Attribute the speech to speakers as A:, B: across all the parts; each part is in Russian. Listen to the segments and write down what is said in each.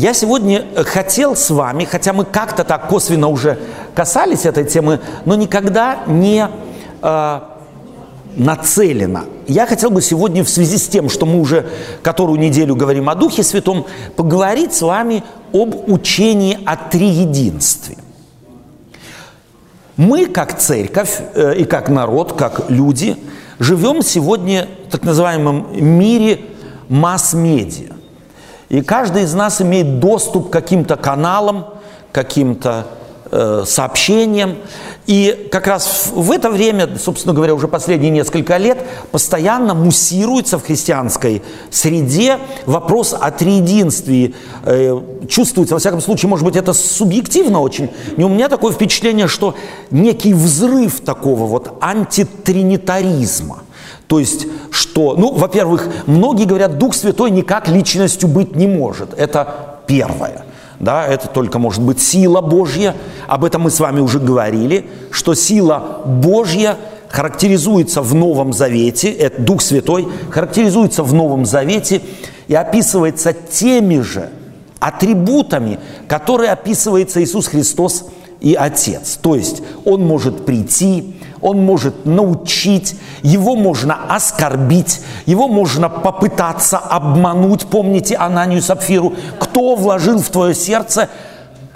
A: Я сегодня хотел с вами, хотя мы как-то так косвенно уже касались этой темы, но никогда не э, нацелено. Я хотел бы сегодня в связи с тем, что мы уже которую неделю говорим о Духе Святом, поговорить с вами об учении о триединстве. Мы, как церковь э, и как народ, как люди, живем сегодня в так называемом мире масс-медиа. И каждый из нас имеет доступ к каким-то каналам, каким-то э, сообщениям. И как раз в это время, собственно говоря, уже последние несколько лет, постоянно муссируется в христианской среде вопрос о триединстве. Э, чувствуется, во всяком случае, может быть, это субъективно очень, но у меня такое впечатление, что некий взрыв такого вот антитринитаризма – то есть, что, ну, во-первых, многие говорят, Дух Святой никак личностью быть не может. Это первое. Да, это только может быть сила Божья. Об этом мы с вами уже говорили, что сила Божья характеризуется в Новом Завете, это Дух Святой, характеризуется в Новом Завете и описывается теми же атрибутами, которые описывается Иисус Христос и Отец. То есть Он может прийти, он может научить, его можно оскорбить, его можно попытаться обмануть. Помните Ананию Сапфиру? Кто вложил в твое сердце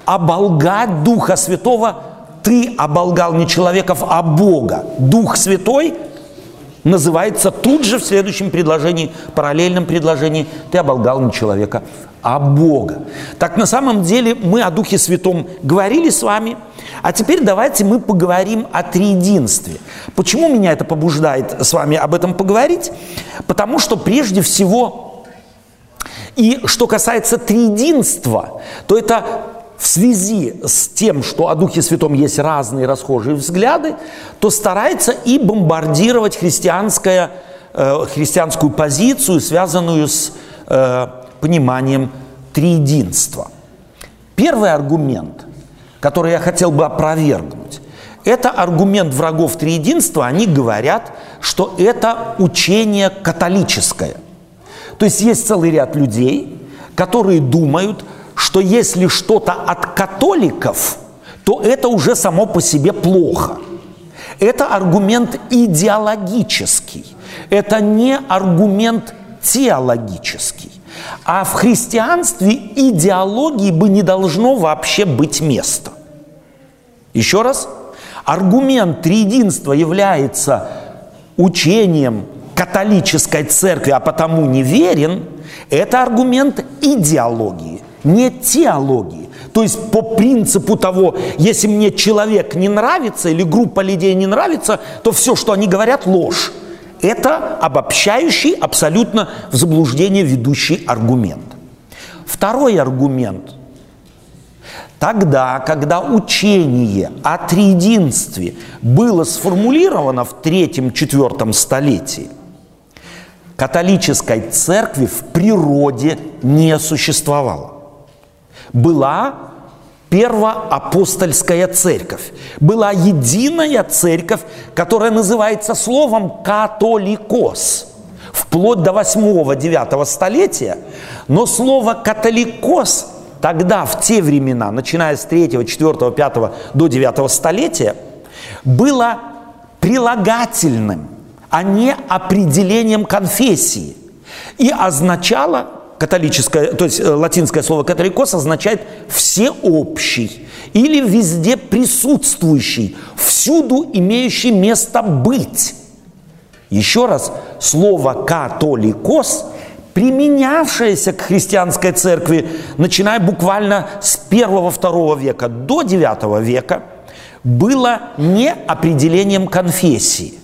A: оболгать Духа Святого? Ты оболгал не человеков, а Бога. Дух Святой называется тут же в следующем предложении, параллельном предложении, ты оболгал не человека, а Бога. Так на самом деле мы о Духе Святом говорили с вами, а теперь давайте мы поговорим о триединстве. Почему меня это побуждает с вами об этом поговорить? Потому что прежде всего, и что касается триединства, то это в связи с тем, что о Духе Святом есть разные расхожие взгляды, то старается и бомбардировать христианское, э, христианскую позицию, связанную с э, пониманием триединства. Первый аргумент, который я хотел бы опровергнуть, это аргумент врагов триединства. Они говорят, что это учение католическое. То есть есть целый ряд людей, которые думают, что если что-то от католиков, то это уже само по себе плохо. Это аргумент идеологический, это не аргумент теологический. А в христианстве идеологии бы не должно вообще быть места. Еще раз, аргумент триединства является учением католической церкви, а потому неверен, это аргумент идеологии, не теологии. То есть по принципу того, если мне человек не нравится или группа людей не нравится, то все, что они говорят, ложь. Это обобщающий, абсолютно в заблуждение ведущий аргумент. Второй аргумент. Тогда, когда учение о триединстве было сформулировано в третьем-четвертом столетии, католической церкви в природе не существовало. Была первоапостольская церковь. Была единая церковь, которая называется словом «католикос» вплоть до 8-9 столетия. Но слово «католикос» тогда, в те времена, начиная с 3, 4, 5 до 9 столетия, было прилагательным, а не определением конфессии. И означало католическое, то есть э, латинское слово католикос означает всеобщий или везде присутствующий, всюду имеющий место быть. Еще раз, слово католикос, применявшееся к христианской церкви, начиная буквально с первого-второго века до девятого века, было не определением конфессии,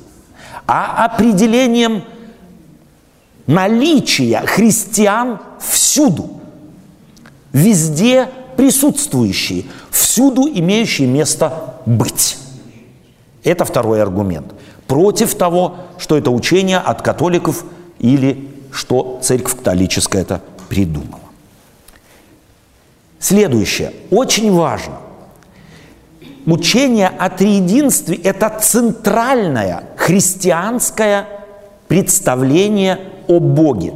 A: а определением наличия христиан всюду, везде присутствующие, всюду имеющие место быть. Это второй аргумент. Против того, что это учение от католиков или что церковь католическая это придумала. Следующее. Очень важно. Учение о триединстве – это центральное христианское представление о Боге.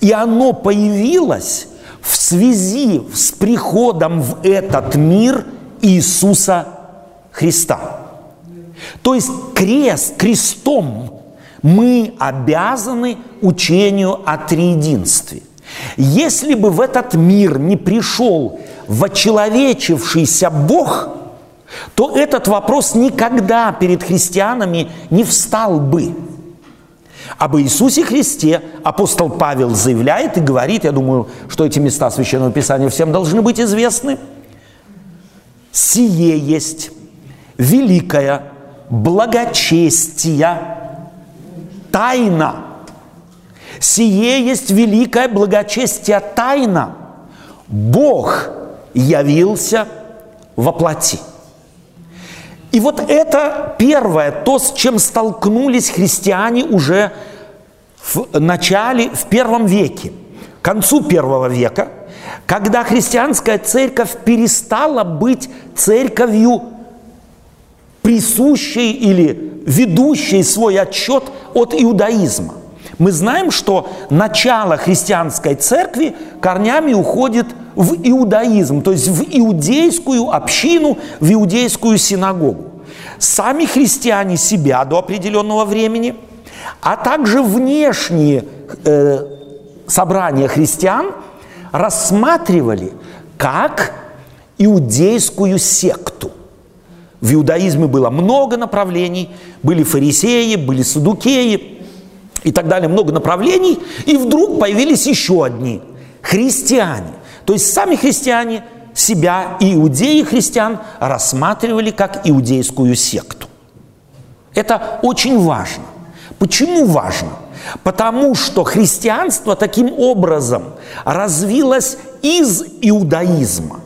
A: И оно появилось в связи с приходом в этот мир Иисуса Христа. То есть крест, крестом мы обязаны учению о триединстве. Если бы в этот мир не пришел вочеловечившийся Бог, то этот вопрос никогда перед христианами не встал бы. Об Иисусе Христе апостол Павел заявляет и говорит, я думаю, что эти места Священного Писания всем должны быть известны. «Сие есть великая благочестия тайна». «Сие есть великое благочестие тайна». Бог явился во плоти. И вот это первое, то, с чем столкнулись христиане уже в начале, в первом веке, к концу первого века, когда христианская церковь перестала быть церковью, присущей или ведущей свой отчет от иудаизма. Мы знаем, что начало христианской церкви корнями уходит в иудаизм, то есть в иудейскую общину, в иудейскую синагогу. Сами христиане себя до определенного времени, а также внешние э, собрания христиан рассматривали как иудейскую секту. В иудаизме было много направлений, были фарисеи, были садукеи и так далее, много направлений, и вдруг появились еще одни – христиане – то есть сами христиане себя, иудеи христиан, рассматривали как иудейскую секту. Это очень важно. Почему важно? Потому что христианство таким образом развилось из иудаизма,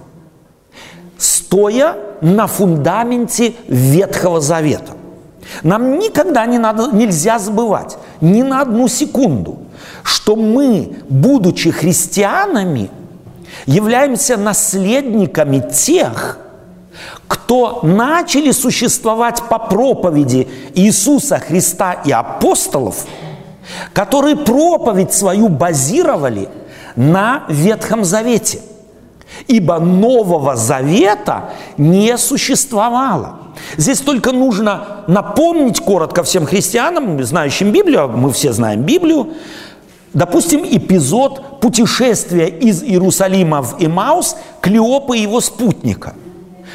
A: стоя на фундаменте Ветхого Завета. Нам никогда не надо, нельзя забывать, ни на одну секунду, что мы, будучи христианами, являемся наследниками тех, кто начали существовать по проповеди Иисуса Христа и апостолов, которые проповедь свою базировали на Ветхом Завете. Ибо Нового Завета не существовало. Здесь только нужно напомнить коротко всем христианам, знающим Библию, а мы все знаем Библию, Допустим, эпизод путешествия из Иерусалима в Имаус Клеопа и его спутника.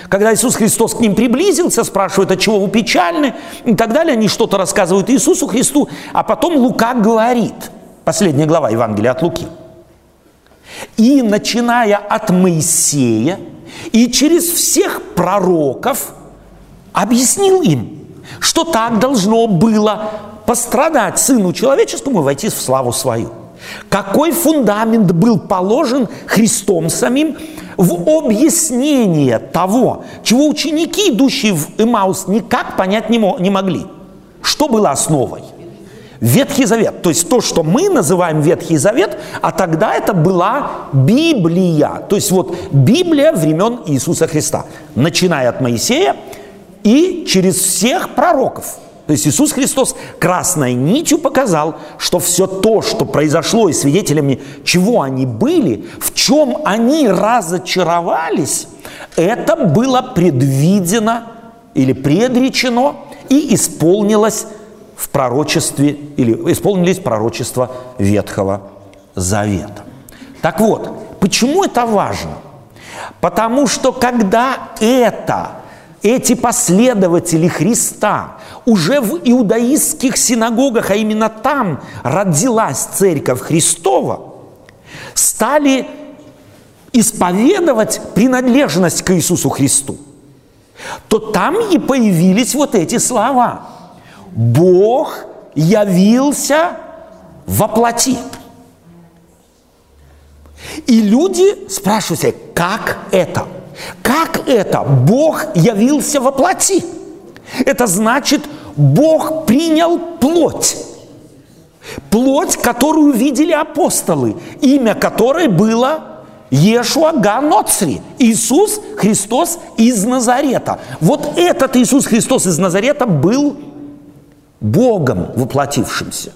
A: Когда Иисус Христос к ним приблизился, спрашивает, от чего вы печальны, и так далее, они что-то рассказывают Иисусу Христу, а потом Лука говорит, последняя глава Евангелия от Луки, и начиная от Моисея и через всех пророков объяснил им, что так должно было пострадать Сыну Человеческому и войти в славу свою. Какой фундамент был положен Христом самим в объяснение того, чего ученики, идущие в Имаус, никак понять не, не могли. Что было основой? Ветхий Завет. То есть то, что мы называем Ветхий Завет, а тогда это была Библия. То есть вот Библия времен Иисуса Христа. Начиная от Моисея и через всех пророков – то есть Иисус Христос красной нитью показал, что все то, что произошло, и свидетелями чего они были, в чем они разочаровались, это было предвидено или предречено и исполнилось в пророчестве, или исполнились пророчества Ветхого Завета. Так вот, почему это важно? Потому что когда это эти последователи Христа уже в иудаистских синагогах, а именно там родилась церковь Христова, стали исповедовать принадлежность к Иисусу Христу, то там и появились вот эти слова. Бог явился во плоти. И люди спрашивают себя, как это? Как это? Бог явился во плоти. Это значит, Бог принял плоть. Плоть, которую видели апостолы, имя которой было Ешуа Ганоцри, Иисус Христос из Назарета. Вот этот Иисус Христос из Назарета был Богом воплотившимся.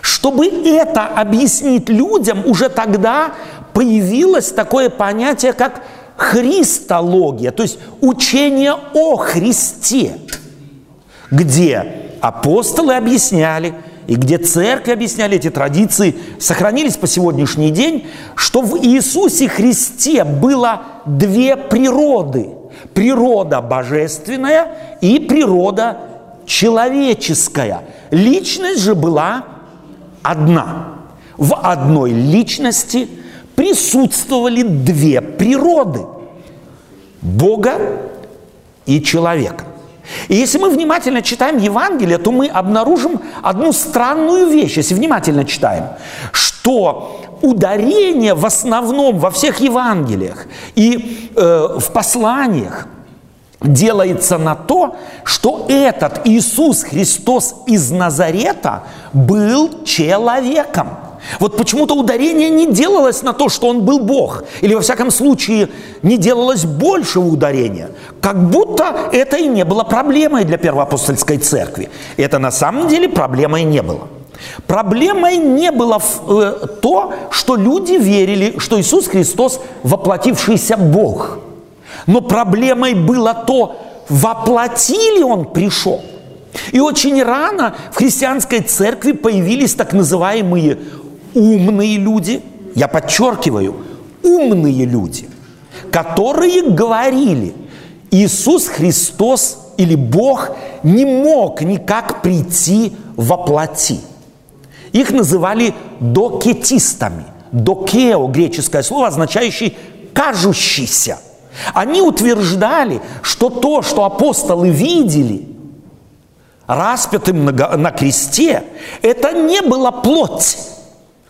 A: Чтобы это объяснить людям, уже тогда появилось такое понятие, как христология, то есть учение о Христе, где апостолы объясняли, и где церкви объясняли эти традиции, сохранились по сегодняшний день, что в Иисусе Христе было две природы. Природа божественная и природа человеческая. Личность же была одна. В одной личности присутствовали две природы – Бога и человека. И если мы внимательно читаем Евангелие, то мы обнаружим одну странную вещь, если внимательно читаем, что ударение в основном во всех Евангелиях и э, в посланиях делается на то, что этот Иисус Христос из Назарета был человеком – вот почему-то ударение не делалось на то, что он был Бог. Или, во всяком случае, не делалось большего ударения. Как будто это и не было проблемой для первоапостольской церкви. Это на самом деле проблемой не было. Проблемой не было э, то, что люди верили, что Иисус Христос воплотившийся Бог. Но проблемой было то, воплотили Он пришел. И очень рано в христианской церкви появились так называемые умные люди, я подчеркиваю, умные люди, которые говорили, Иисус Христос или Бог не мог никак прийти во плоти. Их называли докетистами. Докео – греческое слово, означающее «кажущийся». Они утверждали, что то, что апостолы видели, распятым на, кресте, это не была плоть,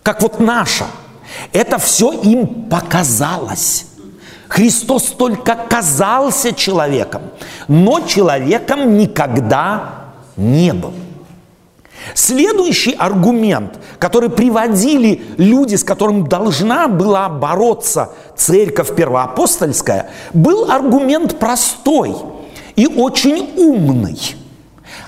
A: как вот наша. Это все им показалось. Христос только казался человеком, но человеком никогда не был. Следующий аргумент, который приводили люди, с которым должна была бороться церковь первоапостольская, был аргумент простой и очень умный.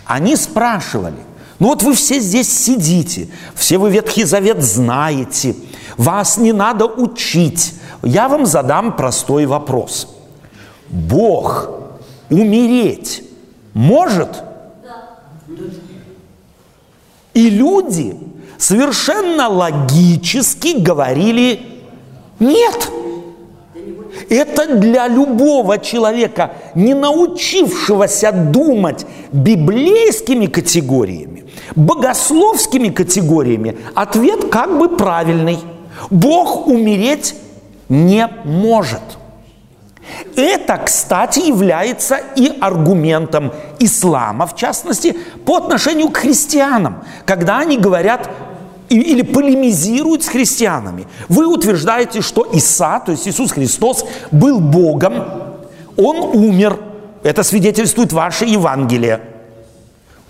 A: Они спрашивали, ну вот вы все здесь сидите, все вы Ветхий Завет знаете, вас не надо учить. Я вам задам простой вопрос. Бог умереть может? И люди совершенно логически говорили нет. Это для любого человека, не научившегося думать библейскими категориями, богословскими категориями, ответ как бы правильный. Бог умереть не может. Это, кстати, является и аргументом ислама, в частности, по отношению к христианам, когда они говорят или полемизируют с христианами. Вы утверждаете, что Иса, то есть Иисус Христос, был Богом, Он умер. Это свидетельствует ваше Евангелие.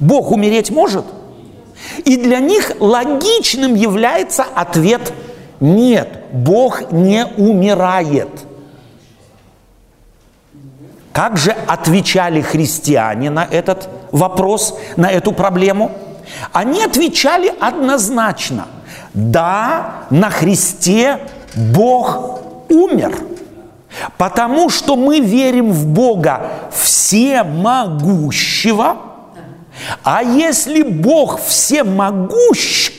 A: Бог умереть может? И для них логичным является ответ «нет, Бог не умирает». Как же отвечали христиане на этот вопрос, на эту проблему? Они отвечали однозначно. Да, на Христе Бог умер. Потому что мы верим в Бога всемогущего – а если Бог всемогущ,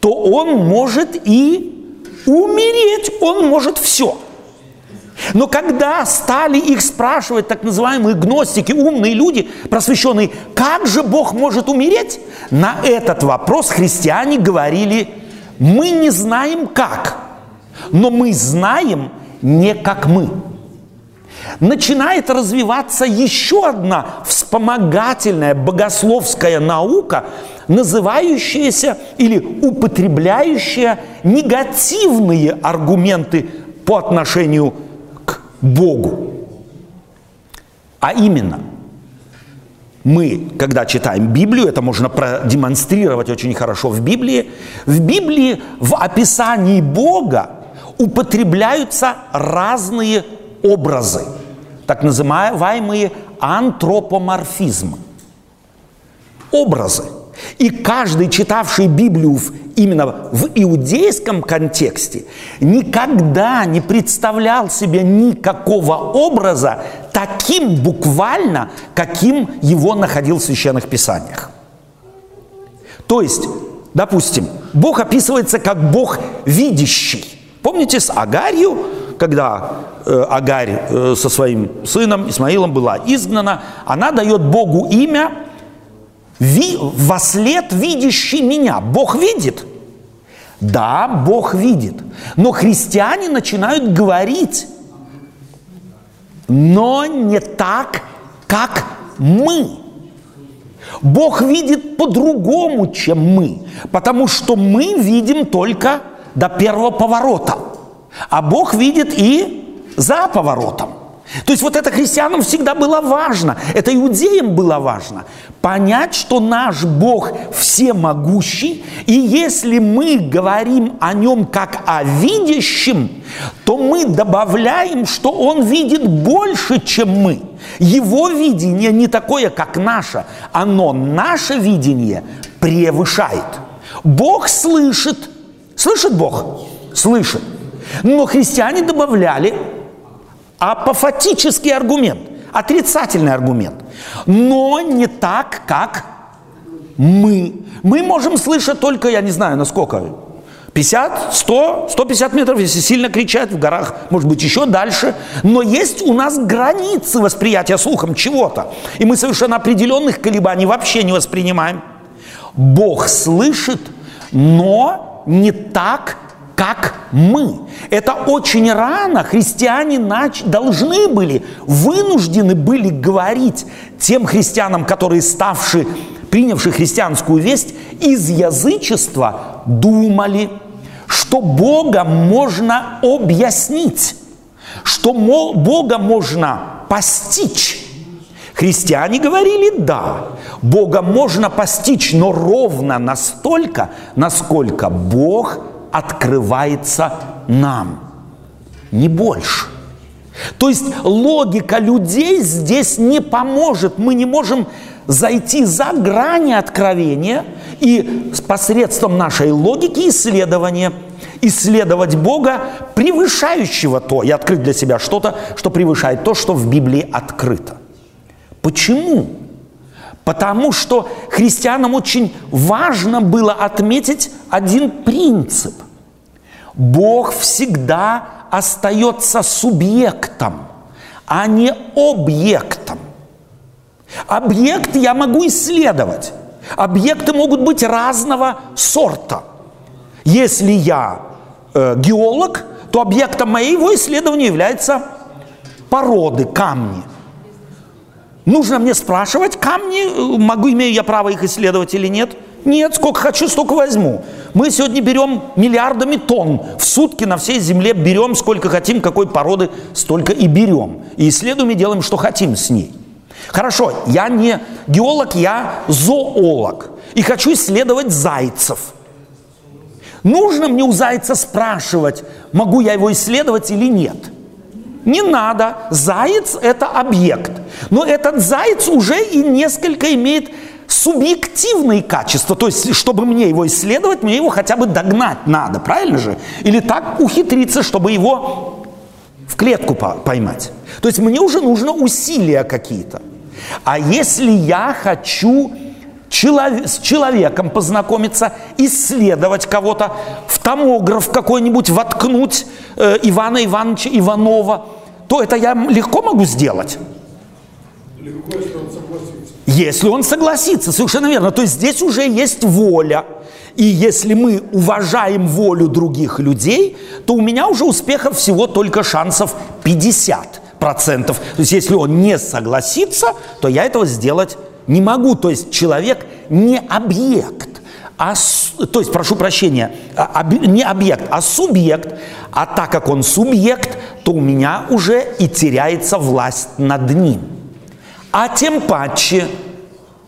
A: то Он может и умереть, Он может все. Но когда стали их спрашивать так называемые гностики, умные люди, просвещенные, как же Бог может умереть, на этот вопрос христиане говорили, мы не знаем как, но мы знаем не как мы начинает развиваться еще одна вспомогательная богословская наука, называющаяся или употребляющая негативные аргументы по отношению к Богу. А именно, мы, когда читаем Библию, это можно продемонстрировать очень хорошо в Библии, в Библии в описании Бога употребляются разные образы, так называемые антропоморфизмы. Образы. И каждый, читавший Библию именно в иудейском контексте, никогда не представлял себе никакого образа таким буквально, каким его находил в священных писаниях. То есть, допустим, Бог описывается как Бог видящий. Помните с Агарью, когда э, Агарь э, со своим сыном Исмаилом была изгнана, она дает Богу имя во след видящий меня. Бог видит. Да, Бог видит. Но христиане начинают говорить, но не так, как мы. Бог видит по-другому, чем мы, потому что мы видим только до первого поворота, а Бог видит и за поворотом. То есть вот это христианам всегда было важно, это иудеям было важно. Понять, что наш Бог всемогущий, и если мы говорим о нем как о видящем, то мы добавляем, что он видит больше, чем мы. Его видение не такое, как наше, оно наше видение превышает. Бог слышит. Слышит Бог? Слышит. Но христиане добавляли апофатический аргумент, отрицательный аргумент, но не так, как мы. Мы можем слышать только, я не знаю, насколько, 50, 100, 150 метров, если сильно кричать в горах, может быть, еще дальше. Но есть у нас границы восприятия слухом чего-то. И мы совершенно определенных колебаний вообще не воспринимаем. Бог слышит, но не так, как мы. Это очень рано христиане нач... должны были, вынуждены были говорить тем христианам, которые ставшие, принявшие христианскую весть, из язычества думали, что Бога можно объяснить, что Бога можно постичь. Христиане говорили, да, Бога можно постичь, но ровно настолько, насколько Бог открывается нам, не больше. То есть логика людей здесь не поможет. Мы не можем зайти за грани откровения и посредством нашей логики исследования исследовать Бога, превышающего то, и открыть для себя что-то, что превышает то, что в Библии открыто. Почему? Потому что христианам очень важно было отметить один принцип. Бог всегда остается субъектом, а не объектом. Объект я могу исследовать. Объекты могут быть разного сорта. Если я э, геолог, то объектом моего исследования являются породы, камни – Нужно мне спрашивать камни, э, могу, имею я право их исследовать или нет? Нет, сколько хочу, столько возьму. Мы сегодня берем миллиардами тонн в сутки на всей земле, берем сколько хотим, какой породы, столько и берем. И исследуем и делаем, что хотим с ней. Хорошо, я не геолог, я зоолог. И хочу исследовать зайцев. Нужно мне у зайца спрашивать, могу я его исследовать или нет – не надо. Заяц – это объект. Но этот заяц уже и несколько имеет субъективные качества. То есть, чтобы мне его исследовать, мне его хотя бы догнать надо, правильно же? Или так ухитриться, чтобы его в клетку поймать. То есть, мне уже нужно усилия какие-то. А если я хочу с человеком познакомиться, исследовать кого-то, в томограф какой-нибудь воткнуть э, Ивана Ивановича Иванова – то это я легко могу сделать. Если он согласится. Если он согласится, совершенно верно. То есть здесь уже есть воля. И если мы уважаем волю других людей, то у меня уже успехов всего только шансов 50 процентов. То есть если он не согласится, то я этого сделать не могу. То есть человек не объект а, то есть, прошу прощения, а, не объект, а субъект. А так как он субъект, то у меня уже и теряется власть над ним. А тем паче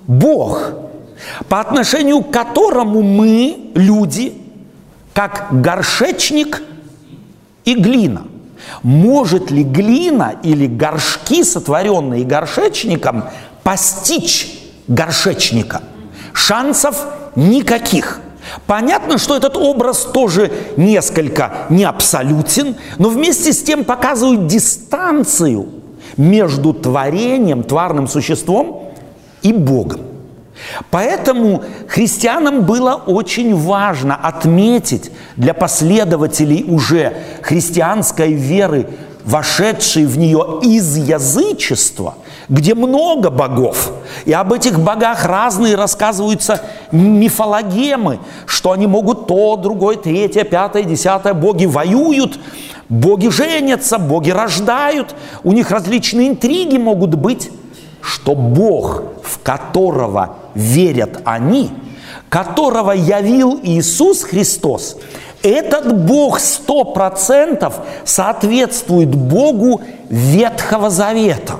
A: Бог, по отношению к которому мы, люди, как горшечник и глина. Может ли глина или горшки, сотворенные горшечником, постичь горшечника – шансов никаких. Понятно, что этот образ тоже несколько не абсолютен, но вместе с тем показывает дистанцию между творением, тварным существом и Богом. Поэтому христианам было очень важно отметить для последователей уже христианской веры, вошедшей в нее из язычества, где много богов, и об этих богах разные рассказываются мифологемы, что они могут то, другое, третье, пятое, десятое, боги воюют, боги женятся, боги рождают, у них различные интриги могут быть, что Бог, в которого верят они, которого явил Иисус Христос, этот Бог сто процентов соответствует Богу Ветхого Завета,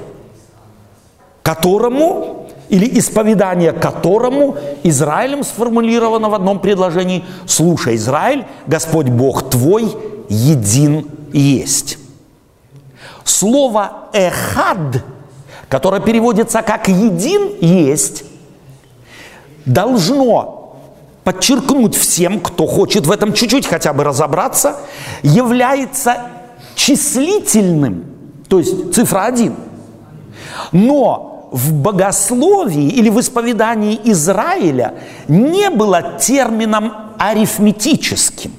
A: которому или исповедание которому Израилем сформулировано в одном предложении «Слушай, Израиль, Господь Бог твой един есть». Слово «эхад», которое переводится как «един есть», должно подчеркнуть всем, кто хочет в этом чуть-чуть хотя бы разобраться, является числительным, то есть цифра 1. Но в богословии или в исповедании Израиля не было термином арифметическим.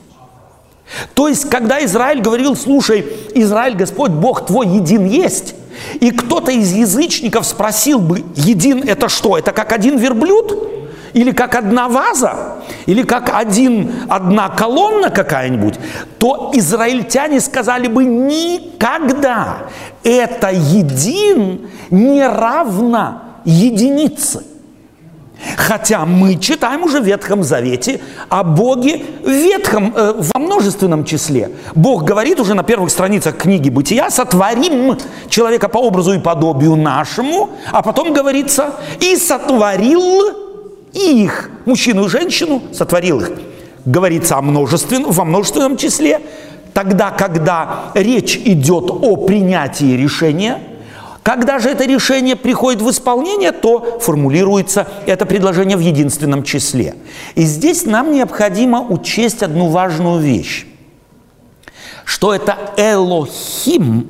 A: То есть, когда Израиль говорил, слушай, Израиль, Господь, Бог твой един есть, и кто-то из язычников спросил бы, един это что? Это как один верблюд? Или как одна ваза, или как один, одна колонна какая-нибудь, то израильтяне сказали бы никогда это един не равно единице. Хотя мы читаем уже в Ветхом Завете о Боге в ветхом, э, во множественном числе. Бог говорит уже на первых страницах книги Бытия, сотворим человека по образу и подобию нашему, а потом говорится, и сотворил и их, мужчину и женщину, сотворил их. Говорится о множествен, во множественном числе. Тогда, когда речь идет о принятии решения, когда же это решение приходит в исполнение, то формулируется это предложение в единственном числе. И здесь нам необходимо учесть одну важную вещь, что это Элохим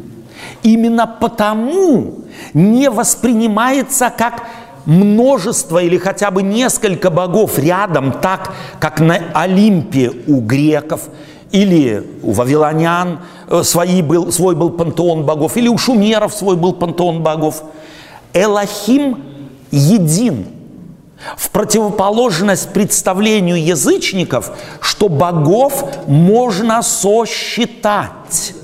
A: именно потому не воспринимается как множество или хотя бы несколько богов рядом, так как на Олимпе у греков или у вавилонян э, свой был, свой был пантеон богов, или у шумеров свой был пантеон богов. Элохим един. В противоположность представлению язычников, что богов можно сосчитать.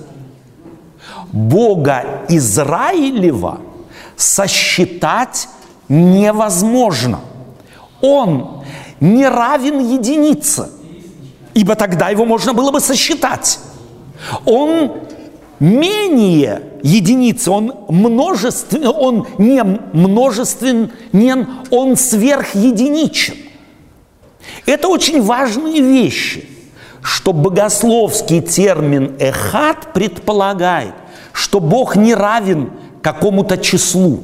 A: Бога Израилева сосчитать невозможно. Он не равен единице, ибо тогда его можно было бы сосчитать. Он менее единицы, он множественный, он не множественен, он сверхединичен. Это очень важные вещи, что богословский термин «эхат» предполагает, что Бог не равен какому-то числу.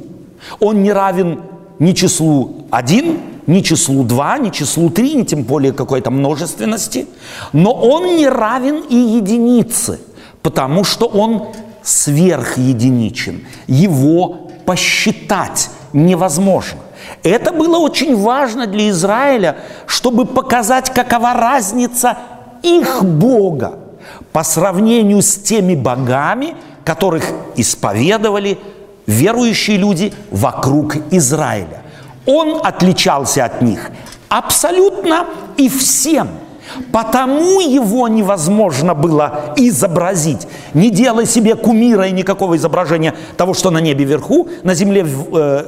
A: Он не равен ни числу 1, ни числу 2, ни числу 3, ни тем более какой-то множественности, но он не равен и единице, потому что он сверхединичен. Его посчитать невозможно. Это было очень важно для Израиля, чтобы показать, какова разница их Бога по сравнению с теми богами, которых исповедовали верующие люди вокруг Израиля. Он отличался от них абсолютно и всем. Потому его невозможно было изобразить. Не делай себе кумира и никакого изображения того, что на небе вверху, на земле э,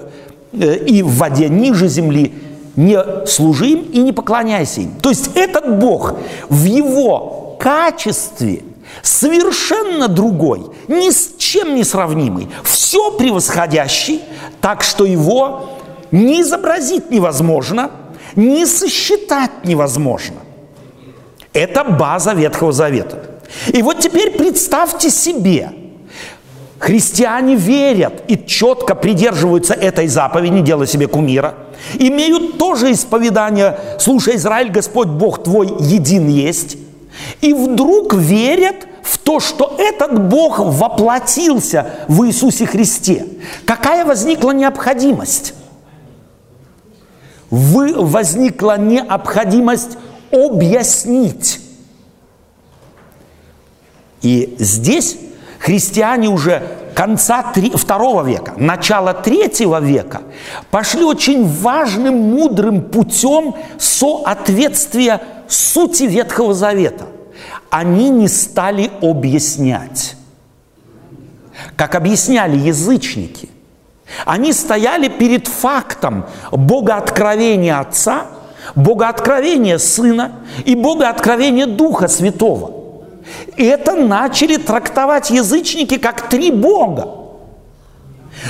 A: э, и в воде ниже земли. Не служи им и не поклоняйся им. То есть этот Бог в его качестве – совершенно другой, ни с чем не сравнимый, все превосходящий, так что его ни изобразить невозможно, ни сосчитать невозможно. Это база Ветхого Завета. И вот теперь представьте себе, христиане верят и четко придерживаются этой заповеди, не делай себе кумира, имеют тоже исповедание, слушай, Израиль, Господь Бог твой един есть, и вдруг верят в то, что этот Бог воплотился в Иисусе Христе. Какая возникла необходимость? Вы, возникла необходимость объяснить. И здесь христиане уже конца второго века, начала третьего века пошли очень важным, мудрым путем соответствия сути Ветхого Завета. Они не стали объяснять, как объясняли язычники. Они стояли перед фактом богооткровения Отца, богооткровения Сына и богооткровения Духа Святого. И это начали трактовать язычники как три Бога.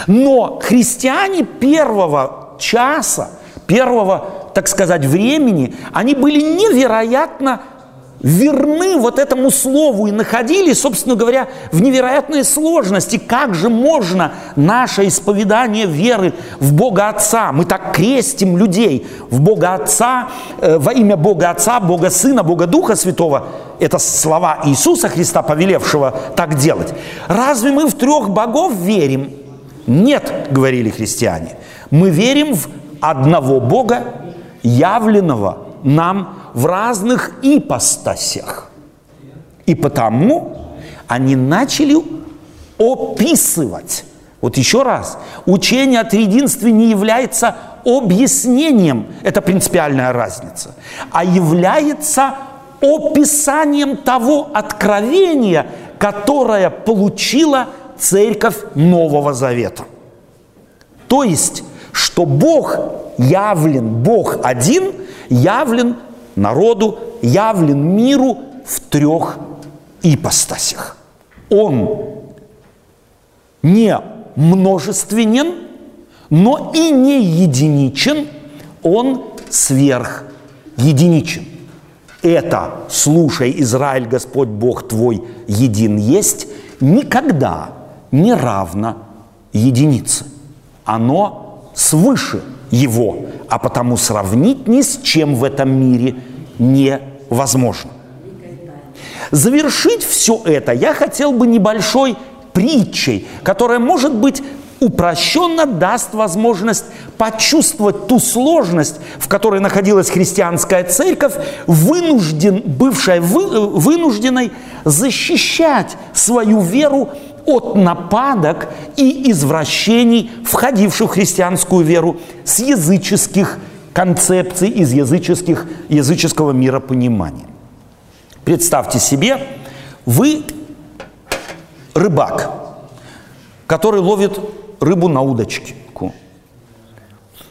A: Но христиане первого часа, первого, так сказать, времени, они были невероятно верны вот этому слову и находились, собственно говоря, в невероятной сложности. Как же можно наше исповедание веры в Бога Отца, мы так крестим людей в Бога Отца, э, во имя Бога Отца, Бога Сына, Бога Духа Святого, это слова Иисуса Христа, повелевшего так делать. Разве мы в трех богов верим? Нет, говорили христиане. Мы верим в одного Бога, явленного нам в разных ипостасях. И потому они начали описывать. Вот еще раз, учение о триединстве не является объяснением, это принципиальная разница, а является описанием того откровения, которое получила церковь Нового Завета. То есть, что Бог явлен, Бог один явлен народу, явлен миру в трех ипостасях. Он не множественен, но и не единичен, он сверхединичен. Это «слушай, Израиль, Господь Бог твой един есть» никогда не равно единице. Оно свыше его, а потому сравнить ни с чем в этом мире невозможно. Завершить все это я хотел бы небольшой притчей, которая, может быть, упрощенно даст возможность почувствовать ту сложность, в которой находилась христианская церковь, вынужден, бывшая вы, вынужденной защищать свою веру от нападок и извращений, входивших в христианскую веру с языческих концепций, из языческих, языческого миропонимания. Представьте себе, вы рыбак, который ловит рыбу на удочке.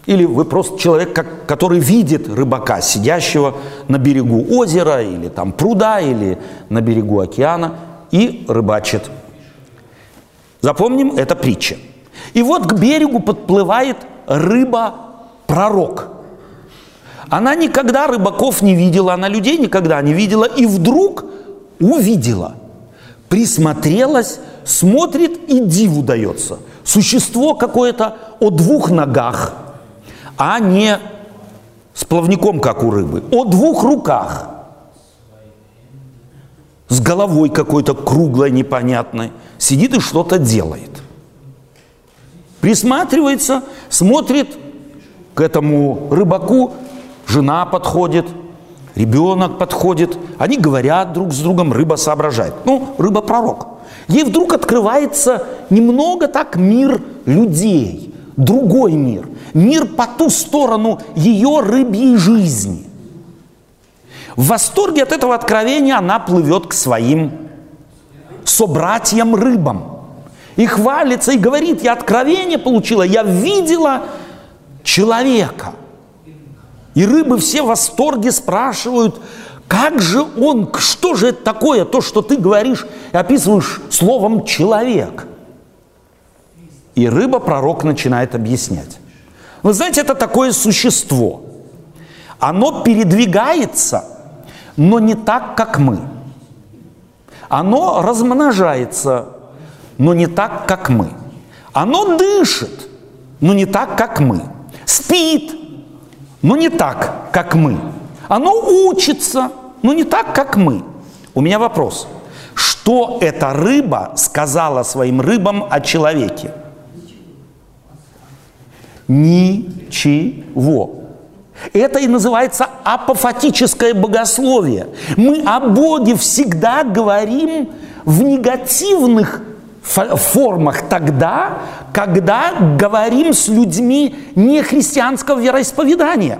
A: Или вы просто человек, который видит рыбака, сидящего на берегу озера или там пруда, или на берегу океана, и рыбачит. Запомним, это притча. И вот к берегу подплывает рыба-пророк. Она никогда рыбаков не видела, она людей никогда не видела, и вдруг увидела, присмотрелась, смотрит и диву дается – существо какое-то о двух ногах, а не с плавником, как у рыбы, о двух руках, с головой какой-то круглой, непонятной, сидит и что-то делает. Присматривается, смотрит к этому рыбаку, жена подходит, ребенок подходит, они говорят друг с другом, рыба соображает. Ну, рыба пророк – Ей вдруг открывается немного так мир людей, другой мир, мир по ту сторону ее рыбьей жизни. В восторге от этого откровения она плывет к своим собратьям рыбам и хвалится, и говорит, я откровение получила, я видела человека. И рыбы все в восторге спрашивают, как же он, что же это такое, то, что ты говоришь и описываешь словом «человек»? И рыба-пророк начинает объяснять. Вы знаете, это такое существо. Оно передвигается, но не так, как мы. Оно размножается, но не так, как мы. Оно дышит, но не так, как мы. Спит, но не так, как мы. Оно учится, но не так, как мы. У меня вопрос. Что эта рыба сказала своим рыбам о человеке? Ничего. Это и называется апофатическое богословие. Мы о Боге всегда говорим в негативных формах тогда, когда говорим с людьми нехристианского вероисповедания.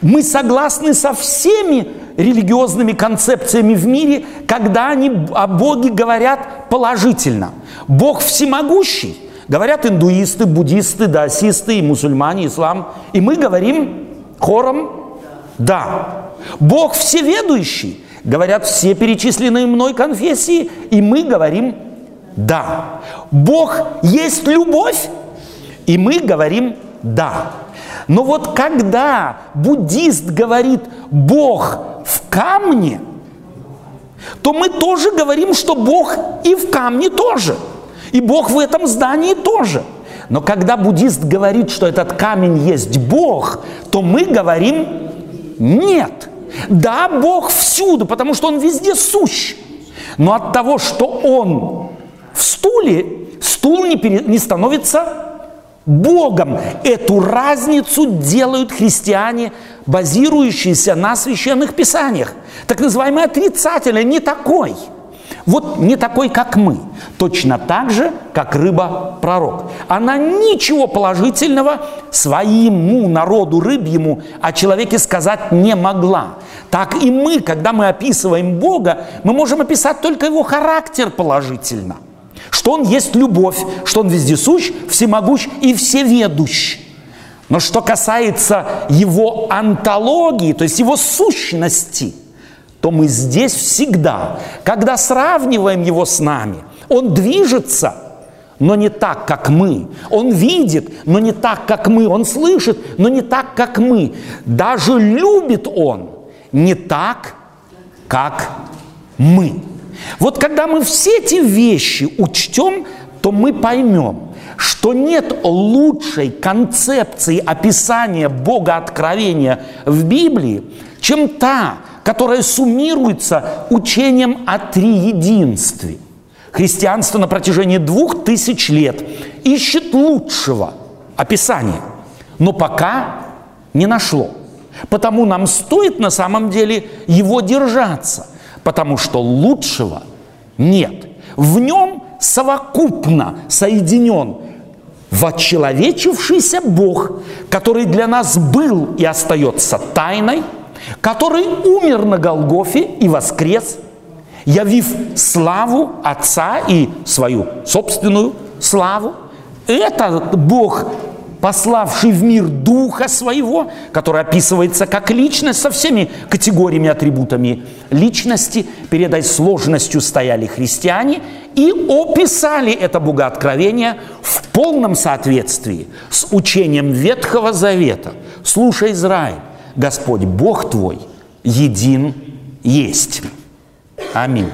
A: Мы согласны со всеми религиозными концепциями в мире, когда они о Боге говорят положительно. Бог всемогущий, говорят индуисты, буддисты, даосисты, и мусульмане, ислам. И мы говорим хором «да». Бог всеведущий, говорят все перечисленные мной конфессии, и мы говорим «да». Бог есть любовь, и мы говорим «да». Но вот когда буддист говорит «Бог в камне», то мы тоже говорим, что Бог и в камне тоже. И Бог в этом здании тоже. Но когда буддист говорит, что этот камень есть Бог, то мы говорим «нет». Да, Бог всюду, потому что Он везде сущ. Но от того, что Он в стуле, стул не, пере, не становится Богом. Эту разницу делают христиане, базирующиеся на священных писаниях. Так называемый отрицательный, не такой. Вот не такой, как мы. Точно так же, как рыба-пророк. Она ничего положительного своему народу рыбьему о человеке сказать не могла. Так и мы, когда мы описываем Бога, мы можем описать только его характер положительно – что Он есть любовь, что Он вездесущ, всемогущ и всеведущ. Но что касается Его антологии, то есть Его сущности, то мы здесь всегда, когда сравниваем Его с нами, Он движется – но не так, как мы. Он видит, но не так, как мы. Он слышит, но не так, как мы. Даже любит он не так, как мы. Вот когда мы все эти вещи учтем, то мы поймем, что нет лучшей концепции описания Бога откровения в Библии, чем та, которая суммируется учением о триединстве. Христианство на протяжении двух тысяч лет ищет лучшего описания, но пока не нашло. Потому нам стоит на самом деле его держаться потому что лучшего нет. В нем совокупно соединен вочеловечившийся Бог, который для нас был и остается тайной, который умер на Голгофе и воскрес, явив славу Отца и свою собственную славу. Этот Бог пославший в мир Духа Своего, который описывается как личность со всеми категориями, атрибутами личности, перед этой сложностью стояли христиане и описали это богооткровение в полном соответствии с учением Ветхого Завета. Слушай, Израиль, Господь Бог твой един есть. Аминь.